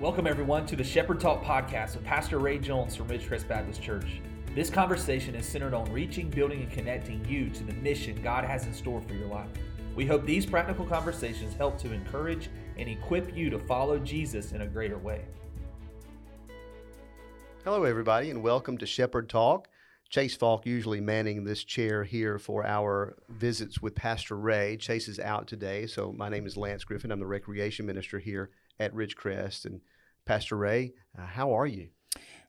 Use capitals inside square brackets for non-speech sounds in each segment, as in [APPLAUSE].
Welcome, everyone, to the Shepherd Talk podcast with Pastor Ray Jones from Ridgecrest Baptist Church. This conversation is centered on reaching, building, and connecting you to the mission God has in store for your life. We hope these practical conversations help to encourage and equip you to follow Jesus in a greater way. Hello, everybody, and welcome to Shepherd Talk. Chase Falk usually manning this chair here for our visits with Pastor Ray. Chase is out today, so my name is Lance Griffin. I'm the recreation minister here at Ridgecrest. And Pastor Ray, uh, how are you?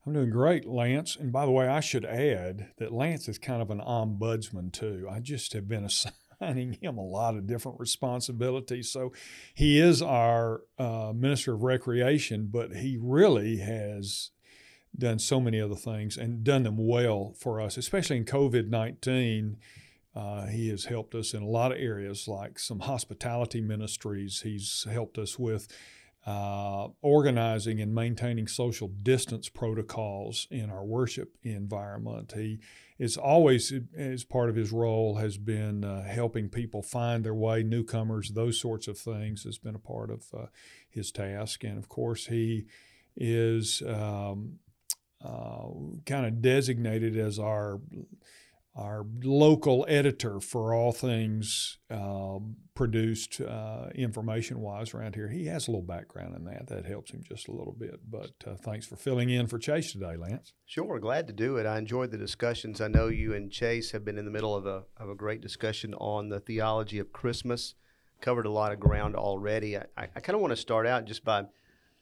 I'm doing great, Lance. And by the way, I should add that Lance is kind of an ombudsman too. I just have been [LAUGHS] assigning him a lot of different responsibilities. So he is our uh, minister of recreation, but he really has done so many other things and done them well for us, especially in COVID 19. Uh, he has helped us in a lot of areas, like some hospitality ministries. He's helped us with uh, organizing and maintaining social distance protocols in our worship environment. He is always, as part of his role, has been uh, helping people find their way, newcomers, those sorts of things has been a part of uh, his task. And of course, he is um, uh, kind of designated as our our local editor for all things uh, produced uh, information wise around here. He has a little background in that. That helps him just a little bit. But uh, thanks for filling in for Chase today, Lance. Sure, glad to do it. I enjoyed the discussions. I know you and Chase have been in the middle of a, of a great discussion on the theology of Christmas. Covered a lot of ground already. I, I kind of want to start out just by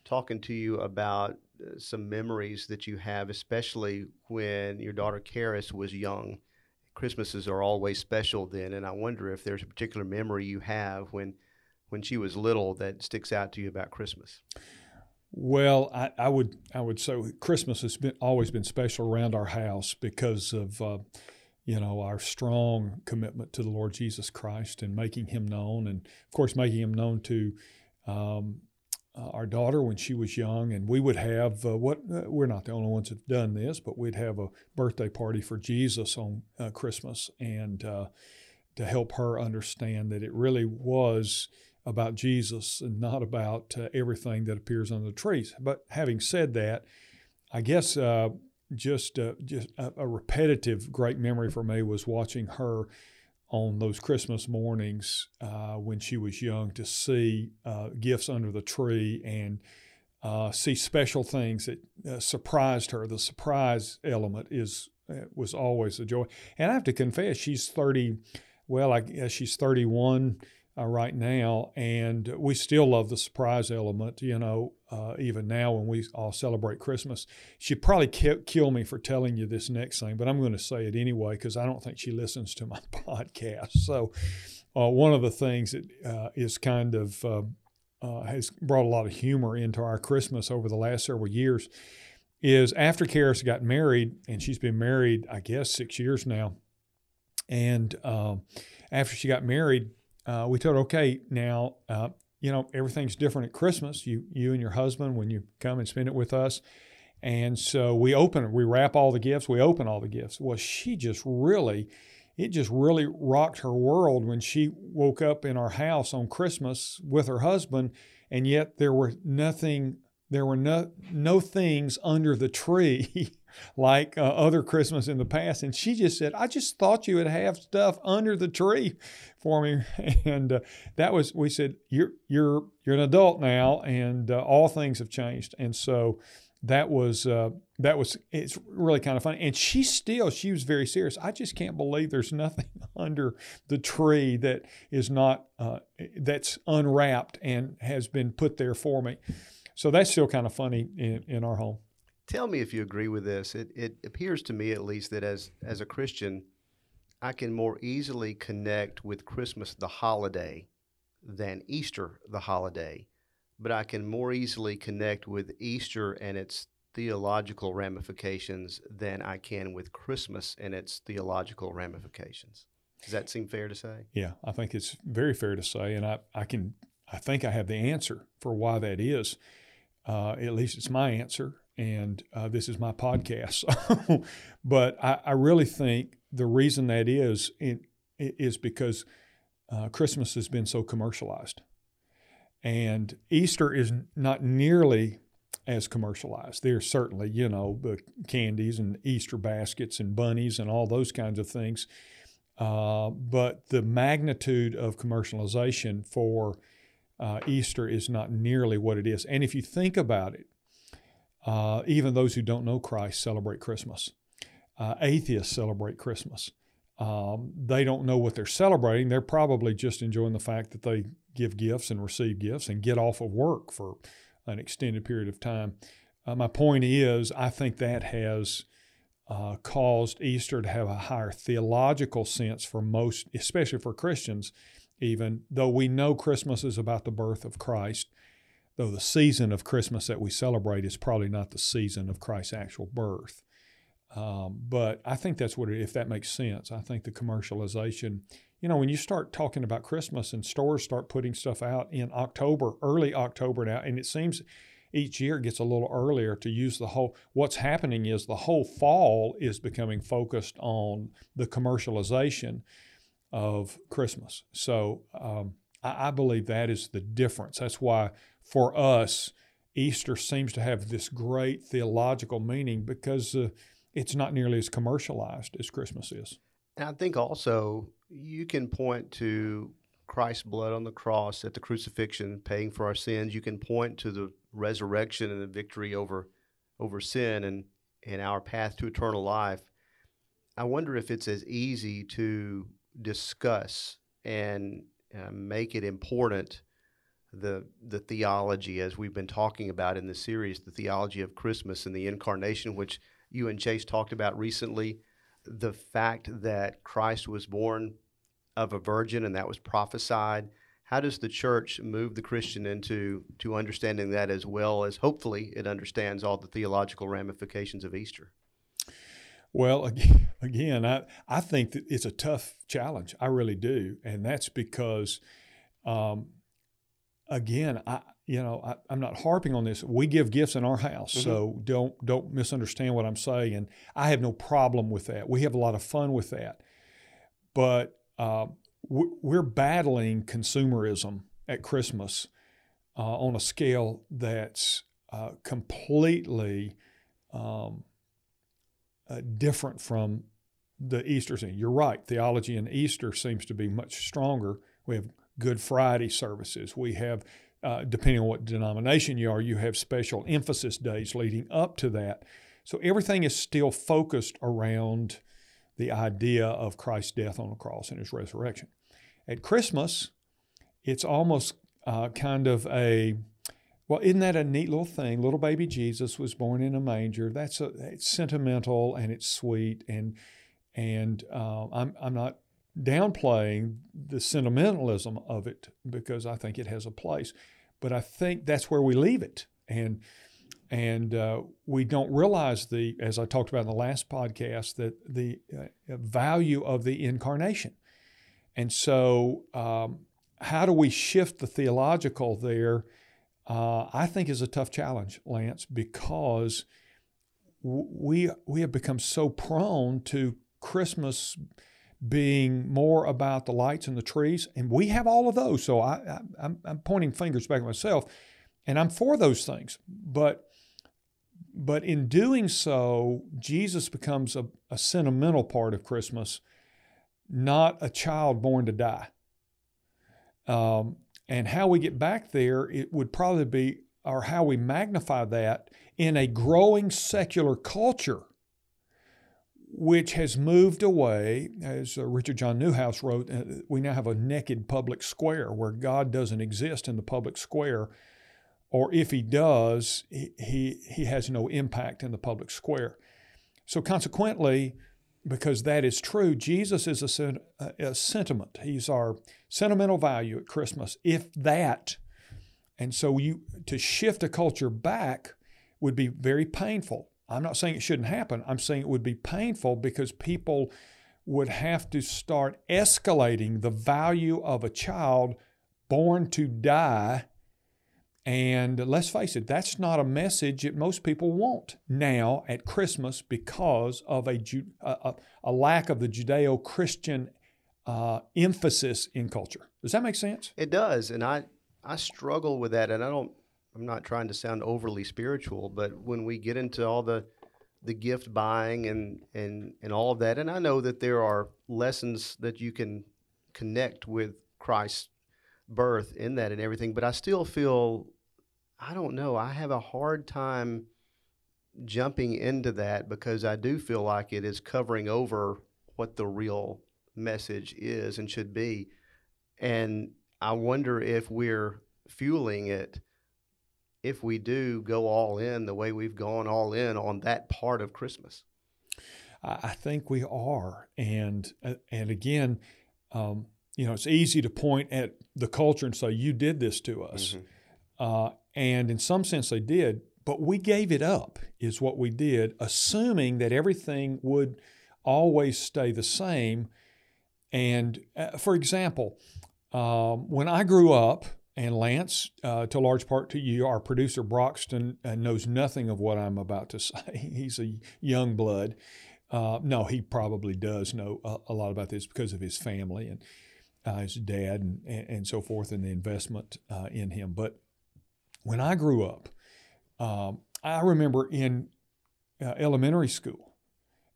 talking to you about uh, some memories that you have, especially when your daughter Karis was young Christmases are always special then, and I wonder if there's a particular memory you have when when she was little that sticks out to you about Christmas. Well, I, I would I would say Christmas has been always been special around our house because of uh, you know our strong commitment to the Lord Jesus Christ and making Him known, and of course making Him known to um, uh, our daughter when she was young, and we would have uh, what uh, we're not the only ones that've done this, but we'd have a birthday party for Jesus on uh, Christmas, and uh, to help her understand that it really was about Jesus and not about uh, everything that appears on the trees. But having said that, I guess just just a, a repetitive great memory for me was watching her on those Christmas mornings uh, when she was young to see uh, gifts under the tree and uh, see special things that uh, surprised her. The surprise element is uh, was always a joy. And I have to confess, she's thirty. Well, I guess she's thirty-one uh, right now, and we still love the surprise element. You know, uh, even now when we all celebrate Christmas, she'd probably kill me for telling you this next thing, but I'm going to say it anyway because I don't think she listens to my [LAUGHS] podcast. So, uh, one of the things that uh, is kind of uh, uh, has brought a lot of humor into our Christmas over the last several years is after Karis got married, and she's been married, I guess, six years now. And um, after she got married, uh, we told okay, now, uh, you know, everything's different at Christmas. You, you and your husband, when you come and spend it with us. And so we open we wrap all the gifts, we open all the gifts. Well, she just really, it just really rocked her world when she woke up in our house on Christmas with her husband, and yet there were nothing, there were no, no things under the tree [LAUGHS] like uh, other Christmas in the past. And she just said, I just thought you would have stuff under the tree for me. [LAUGHS] And uh, that was, we said, you're, you're, you're an adult now and uh, all things have changed. And so that was, uh, that was, it's really kind of funny. And she still, she was very serious. I just can't believe there's nothing [LAUGHS] under the tree that is not, uh, that's unwrapped and has been put there for me. So that's still kind of funny in, in our home. Tell me if you agree with this. It, it appears to me, at least, that as, as a Christian, I can more easily connect with Christmas, the holiday, than Easter, the holiday. But I can more easily connect with Easter and its theological ramifications than I can with Christmas and its theological ramifications. Does that seem fair to say? Yeah, I think it's very fair to say, and I, I can I think I have the answer for why that is. Uh, at least it's my answer, and uh, this is my podcast. [LAUGHS] but I, I, really think the reason that is it, is because uh, Christmas has been so commercialized, and Easter is not nearly as commercialized. There's certainly, you know, the candies and Easter baskets and bunnies and all those kinds of things. Uh, but the magnitude of commercialization for uh, Easter is not nearly what it is. And if you think about it, uh, even those who don't know Christ celebrate Christmas. Uh, atheists celebrate Christmas. Um, they don't know what they're celebrating. They're probably just enjoying the fact that they give gifts and receive gifts and get off of work for an extended period of time. Uh, my point is, I think that has uh, caused Easter to have a higher theological sense for most, especially for Christians, even though we know Christmas is about the birth of Christ, though the season of Christmas that we celebrate is probably not the season of Christ's actual birth. Um, but I think that's what it, if that makes sense. I think the commercialization, you know, when you start talking about Christmas and stores start putting stuff out in October, early October now, and it seems each year gets a little earlier to use the whole. What's happening is the whole fall is becoming focused on the commercialization of Christmas. So um, I, I believe that is the difference. That's why for us, Easter seems to have this great theological meaning because. Uh, it's not nearly as commercialized as Christmas is. And I think also you can point to Christ's blood on the cross at the crucifixion, paying for our sins. You can point to the resurrection and the victory over over sin and, and our path to eternal life. I wonder if it's as easy to discuss and uh, make it important the the theology as we've been talking about in the series, the theology of Christmas and the incarnation, which you and Chase talked about recently the fact that Christ was born of a virgin and that was prophesied. How does the church move the Christian into to understanding that as well as hopefully it understands all the theological ramifications of Easter? Well, [LAUGHS] again, I, I think that it's a tough challenge. I really do. And that's because, um, again, I, you know, I, am not harping on this. We give gifts in our house, mm-hmm. so don't don't misunderstand what I'm saying. I have no problem with that. We have a lot of fun with that, but uh, we're battling consumerism at Christmas uh, on a scale that's uh, completely um, uh, different from the Easter scene. You're right. Theology in Easter seems to be much stronger. We have Good Friday services. We have uh, depending on what denomination you are, you have special emphasis days leading up to that. So everything is still focused around the idea of Christ's death on the cross and his resurrection. At Christmas, it's almost uh, kind of a well, isn't that a neat little thing? Little baby Jesus was born in a manger. That's a, it's sentimental and it's sweet and and uh, I'm I'm not downplaying the sentimentalism of it because I think it has a place. But I think that's where we leave it. And and uh, we don't realize the, as I talked about in the last podcast, that the uh, value of the incarnation. And so, um, how do we shift the theological there? Uh, I think is a tough challenge, Lance, because we we have become so prone to Christmas being more about the lights and the trees. And we have all of those. So I, I, am pointing fingers back at myself, and I'm for those things. But but in doing so, Jesus becomes a, a sentimental part of Christmas, not a child born to die. Um, and how we get back there, it would probably be, or how we magnify that in a growing secular culture which has moved away, as uh, Richard John Neuhaus wrote, uh, we now have a naked public square where God doesn't exist in the public square, or if he does, he, he, he has no impact in the public square. So, consequently, because that is true, Jesus is a, a sentiment. He's our sentimental value at Christmas, if that. And so, you to shift a culture back would be very painful. I'm not saying it shouldn't happen. I'm saying it would be painful because people would have to start escalating the value of a child born to die. And let's face it, that's not a message that most people want now at Christmas because of a, a, a lack of the Judeo Christian uh, emphasis in culture. Does that make sense? It does. And I, I struggle with that. And I don't I'm not trying to sound overly spiritual, but when we get into all the the gift buying and and and all of that, and I know that there are lessons that you can connect with Christ's birth in that and everything, but I still feel I don't know, I have a hard time jumping into that because I do feel like it is covering over what the real message is and should be. And I wonder if we're fueling it if we do go all in the way we've gone all in on that part of Christmas. I think we are, and uh, and again, um, you know, it's easy to point at the culture and say you did this to us, mm-hmm. uh, and in some sense they did, but we gave it up, is what we did, assuming that everything would always stay the same. And uh, for example, um, when I grew up, and Lance, uh, to a large part to you, our producer Broxton uh, knows nothing of what I'm about to [LAUGHS] say. He's a young blood. Uh, no, he probably does know a, a, lot about this because of his family and uh, his dad and, and, and, so forth and the investment uh, in him. But when I grew up, um, I remember in uh, elementary school,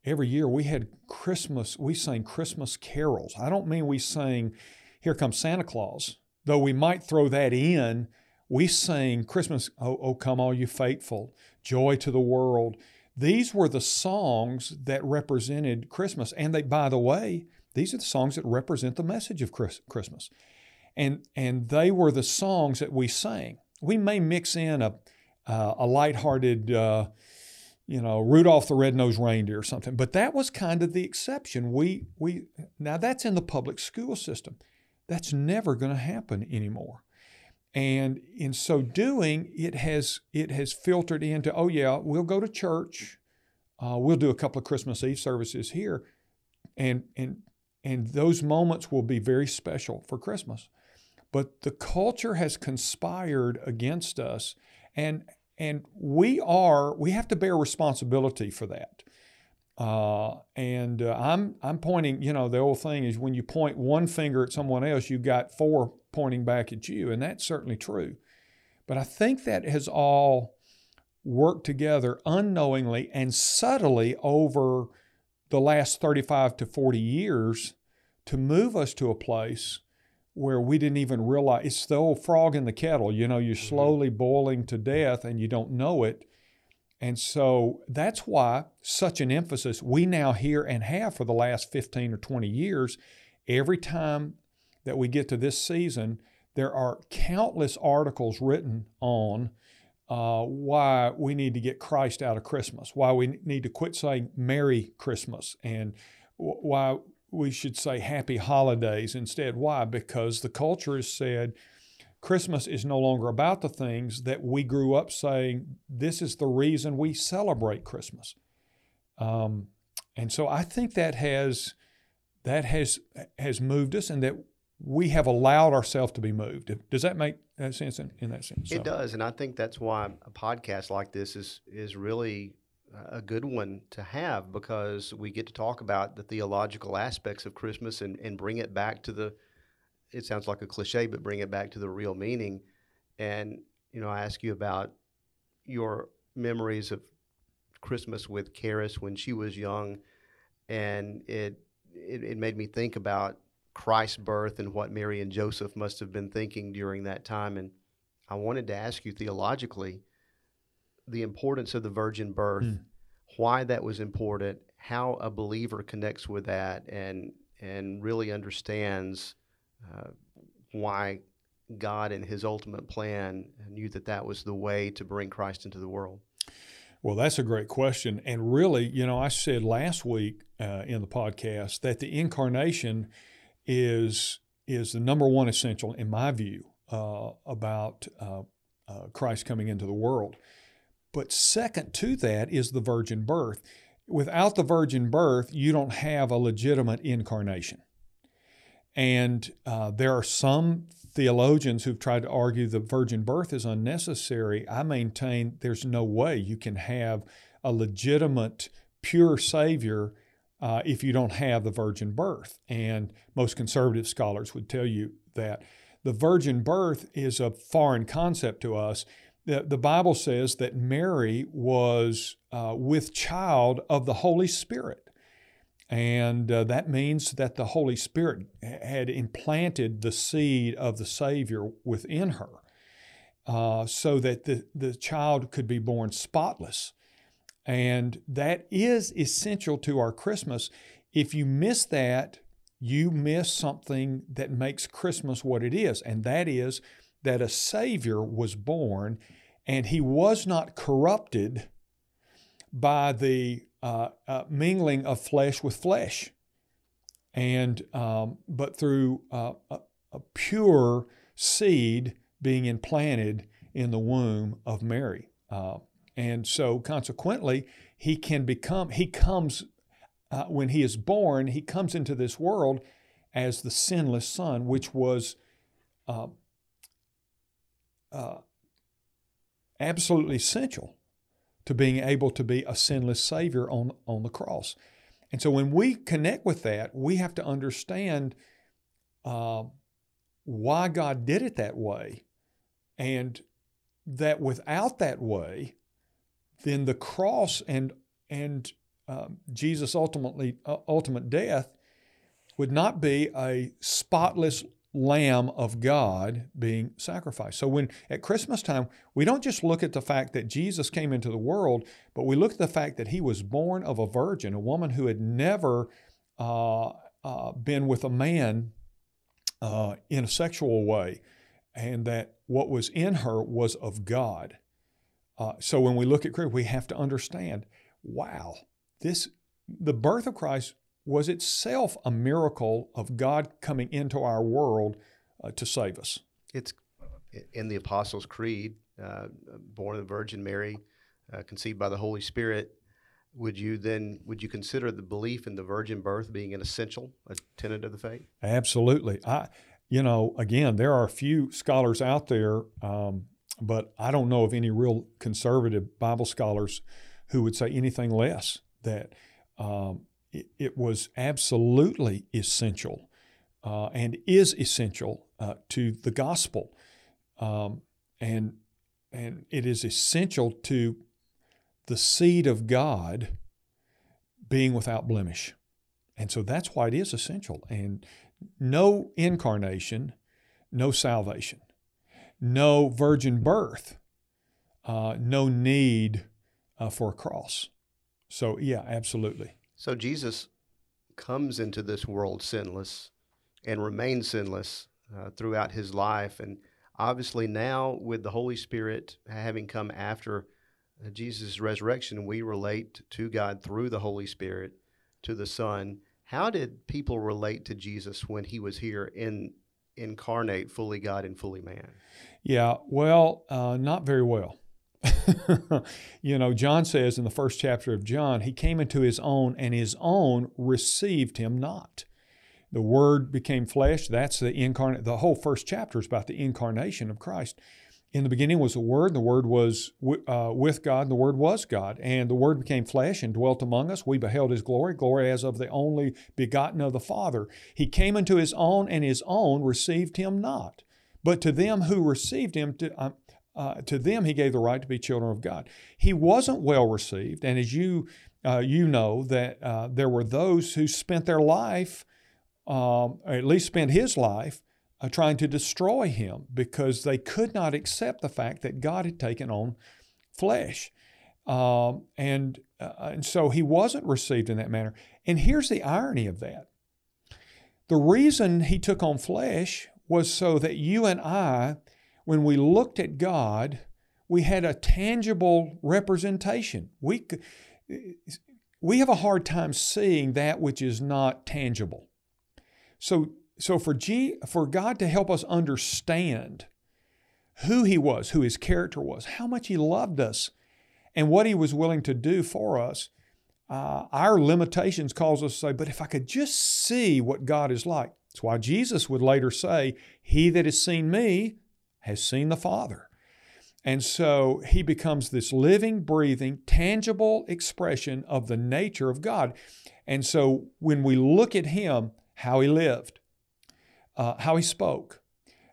every year we had Christmas, we sang Christmas carols. I don't mean we sang Here Comes Santa Claus though we might throw that in, we sang Christmas, oh, oh, come all you faithful, joy to the world. These were the songs that represented Christmas. And they, by the way, these are the songs that represent the message of Christmas. And, and they were the songs that we sang. We may mix in a, uh, a lighthearted, uh, you know, Rudolph the Red-Nosed Reindeer or something, but that was kind of the exception. We, we, now that's in the public school system. That's never going to happen anymore. And in so doing, it has it has filtered into oh yeah, we'll go to church, uh, we'll do a couple of Christmas Eve services here, and and and those moments will be very special for Christmas. But the culture has conspired against us, and and we are we have to bear responsibility for that. Uh, and uh, I'm I'm pointing. You know, the old thing is when you point one finger at someone else, you've got four pointing back at you, and that's certainly true. But I think that has all worked together unknowingly and subtly over the last 35 to 40 years to move us to a place where we didn't even realize it's the old frog in the kettle. You know, you're mm-hmm. slowly boiling to death and you don't know it. And so that's why such an emphasis we now hear and have for the last 15 or 20 years. Every time that we get to this season, there are countless articles written on uh, why we need to get Christ out of Christmas, why we need to quit saying Merry Christmas, and why we should say Happy Holidays instead. Why? Because the culture has said, Christmas is no longer about the things that we grew up saying, this is the reason we celebrate Christmas. Um, and so I think that has that has has moved us and that we have allowed ourselves to be moved. Does that make sense in, in that sense? It so. does, and I think that's why a podcast like this is is really a good one to have because we get to talk about the theological aspects of Christmas and, and bring it back to the it sounds like a cliche, but bring it back to the real meaning. And you know, I ask you about your memories of Christmas with Karis when she was young, and it, it it, made me think about Christ's birth and what Mary and Joseph must have been thinking during that time. And I wanted to ask you theologically the importance of the virgin birth, mm. why that was important, how a believer connects with that, and and really understands uh, why God and His ultimate plan knew that that was the way to bring Christ into the world? Well, that's a great question. And really, you know, I said last week uh, in the podcast that the incarnation is is the number one essential, in my view, uh, about uh, uh Christ coming into the world. But second to that is the virgin birth. Without the virgin birth, you don't have a legitimate incarnation. And uh, there are some theologians who've tried to argue the virgin birth is unnecessary. I maintain there's no way you can have a legitimate, pure Savior uh, if you don't have the virgin birth. And most conservative scholars would tell you that the virgin birth is a foreign concept to us. The, the Bible says that Mary was uh, with child of the Holy Spirit. And uh, that means that the Holy Spirit had implanted the seed of the Savior within her uh, so that the, the child could be born spotless. And that is essential to our Christmas. If you miss that, you miss something that makes Christmas what it is, and that is that a Savior was born and he was not corrupted by the uh, uh, mingling of flesh with flesh, and um, but through uh, a, a, pure seed being implanted in the womb of Mary, uh, and so consequently he can become he comes uh, when he is born he comes into this world as the sinless son, which was uh, absolutely essential to being able to be a sinless Savior on, on the cross. And so when we connect with that, we have to understand uh, why God did it that way. And that without that way, then the cross and, and uh, Jesus' ultimately, uh, ultimate death would not be a spotless Lamb of God being sacrificed. So when at Christmas time, we don't just look at the fact that Jesus came into the world, but we look at the fact that he was born of a virgin, a woman who had never uh, uh, been with a man uh, in a sexual way, and that what was in her was of God. Uh, so when we look at Christ, we have to understand, wow, this the birth of Christ was itself a miracle of God coming into our world uh, to save us. It's in the Apostles' Creed, uh, born of the Virgin Mary, uh, conceived by the Holy Spirit. Would you then would you consider the belief in the virgin birth being an essential, a tenet of the faith? Absolutely. I, you know, again, there are a few scholars out there, um, but I don't know of any real conservative Bible scholars who would say anything less that um, it, was absolutely essential uh, and is essential uh, to the gospel. Um, and, and it is essential to the seed of God being without blemish. And so that's why it is essential. And no incarnation, no salvation, no virgin birth, uh, no need uh, for a cross. So, yeah, absolutely. So Jesus comes into this world sinless and remains sinless uh, throughout his life. And obviously, now with the Holy Spirit having come after uh, Jesus' resurrection, we relate to God through the Holy Spirit to the Son. How did people relate to Jesus when he was here in incarnate, fully God and fully man? Yeah, well, uh, not very well. [LAUGHS] you know, John says in the first chapter of John, he came into his own, and his own received him not. The Word became flesh. That's the incarnate. The whole first chapter is about the incarnation of Christ. In the beginning was the Word, and the Word was uh, with God, and the Word was God. And the Word became flesh and dwelt among us. We beheld His glory, glory as of the only begotten of the Father. He came into His own, and His own received Him not. But to them who received Him, to, uh, uh, to them he gave the right to be children of God. He wasn't well received, and as you uh, you know that uh, there were those who spent their life, um, at least spent his life, uh, trying to destroy him because they could not accept the fact that God had taken on flesh, um, and uh, and so he wasn't received in that manner. And here's the irony of that: the reason he took on flesh was so that you and I when we looked at God, we had a tangible representation. We, we have a hard time seeing that which is not tangible. So, so for, G, for God to help us understand who He was, who His character was, how much He loved us, and what He was willing to do for us, uh, our limitations cause us to say, but if I could just see what God is like. That's why Jesus would later say, He that has seen me has seen the Father. And so he becomes this living, breathing, tangible expression of the nature of God. And so when we look at him, how he lived, uh, how he spoke,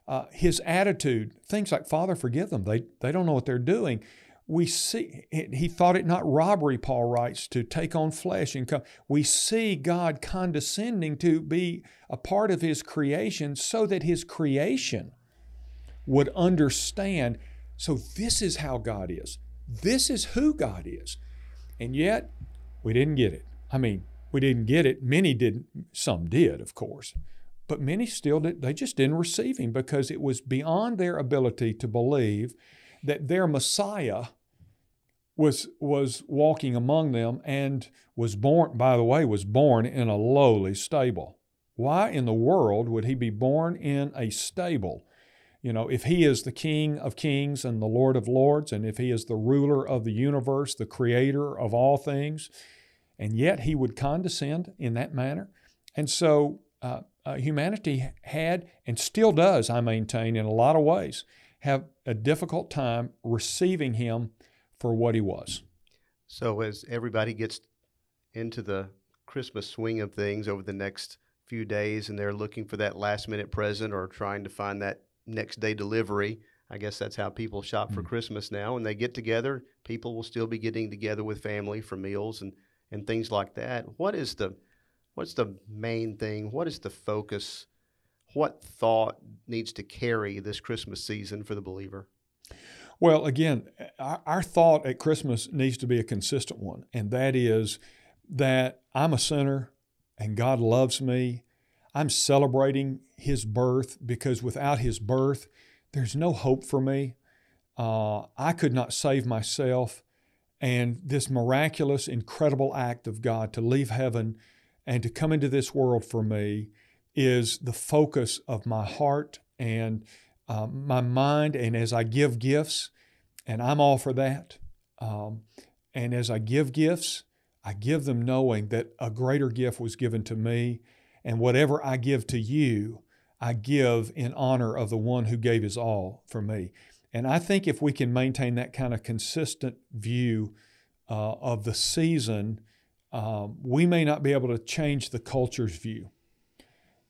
uh, his attitude, things like, Father, forgive them. They, they don't know what they're doing. We see, he thought it not robbery, Paul writes, to take on flesh and come. We see God condescending to be a part of his creation so that his creation would understand. So, this is how God is. This is who God is. And yet, we didn't get it. I mean, we didn't get it. Many didn't, some did, of course. But many still did, they just didn't receive him because it was beyond their ability to believe that their Messiah was was walking among them and was born by the way was born in a lowly stable. Why in the world would he be born in a stable? You know, if he is the King of kings and the Lord of lords, and if he is the ruler of the universe, the creator of all things, and yet he would condescend in that manner. And so uh, uh, humanity had and still does, I maintain, in a lot of ways, have a difficult time receiving him for what he was. So, as everybody gets into the Christmas swing of things over the next few days and they're looking for that last minute present or trying to find that next day delivery, I guess that's how people shop for mm. Christmas now. And they get together, people will still be getting together with family for meals and, and things like that. What is the what's the main thing? What is the focus? What thought needs to carry this Christmas season for the believer? Well, again, our, thought at Christmas needs to be a consistent one, and that is that I'm a sinner and God loves me. I'm celebrating His birth because without His birth, there's no hope for me. Uh, I could not save myself. And this miraculous, incredible act of God to leave heaven and to come into this world for me is the focus of my heart and um, my mind. And as I give gifts, and I'm all for that. Um, and as I give gifts, I give them knowing that a greater gift was given to me. And whatever I give to you, I give in honor of the one who gave his all for me. And I think if we can maintain that kind of consistent view uh, of the season, um, we may not be able to change the culture's view,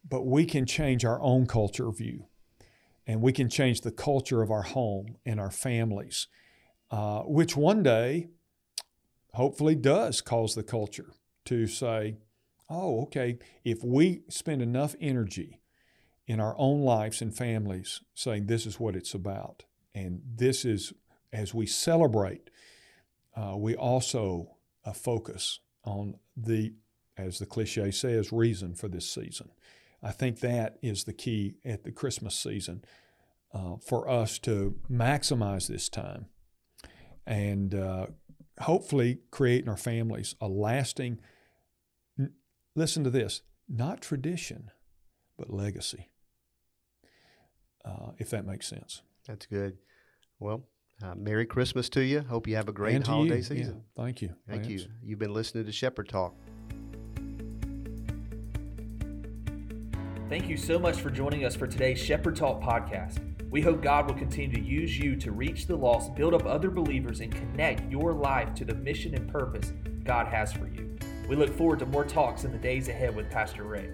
but we can change our own culture view and we can change the culture of our home and our families, uh, which one day hopefully does cause the culture to say, oh, okay, if we spend enough energy in our own lives and families saying this is what it's about, and this is, as we celebrate, uh, we also uh, focus on the, as the cliche says, reason for this season. I think that is the key at the Christmas season uh, for us to maximize this time and uh, hopefully create in our families a lasting, listen to this, not tradition, but legacy, uh, if that makes sense. That's good. Well, uh, Merry Christmas to you. Hope you have a great holiday you. season. Yeah. Thank you. Thank Lance. you. You've been listening to Shepherd Talk. Thank you so much for joining us for today's Shepherd Talk podcast. We hope God will continue to use you to reach the lost, build up other believers, and connect your life to the mission and purpose God has for you. We look forward to more talks in the days ahead with Pastor Ray.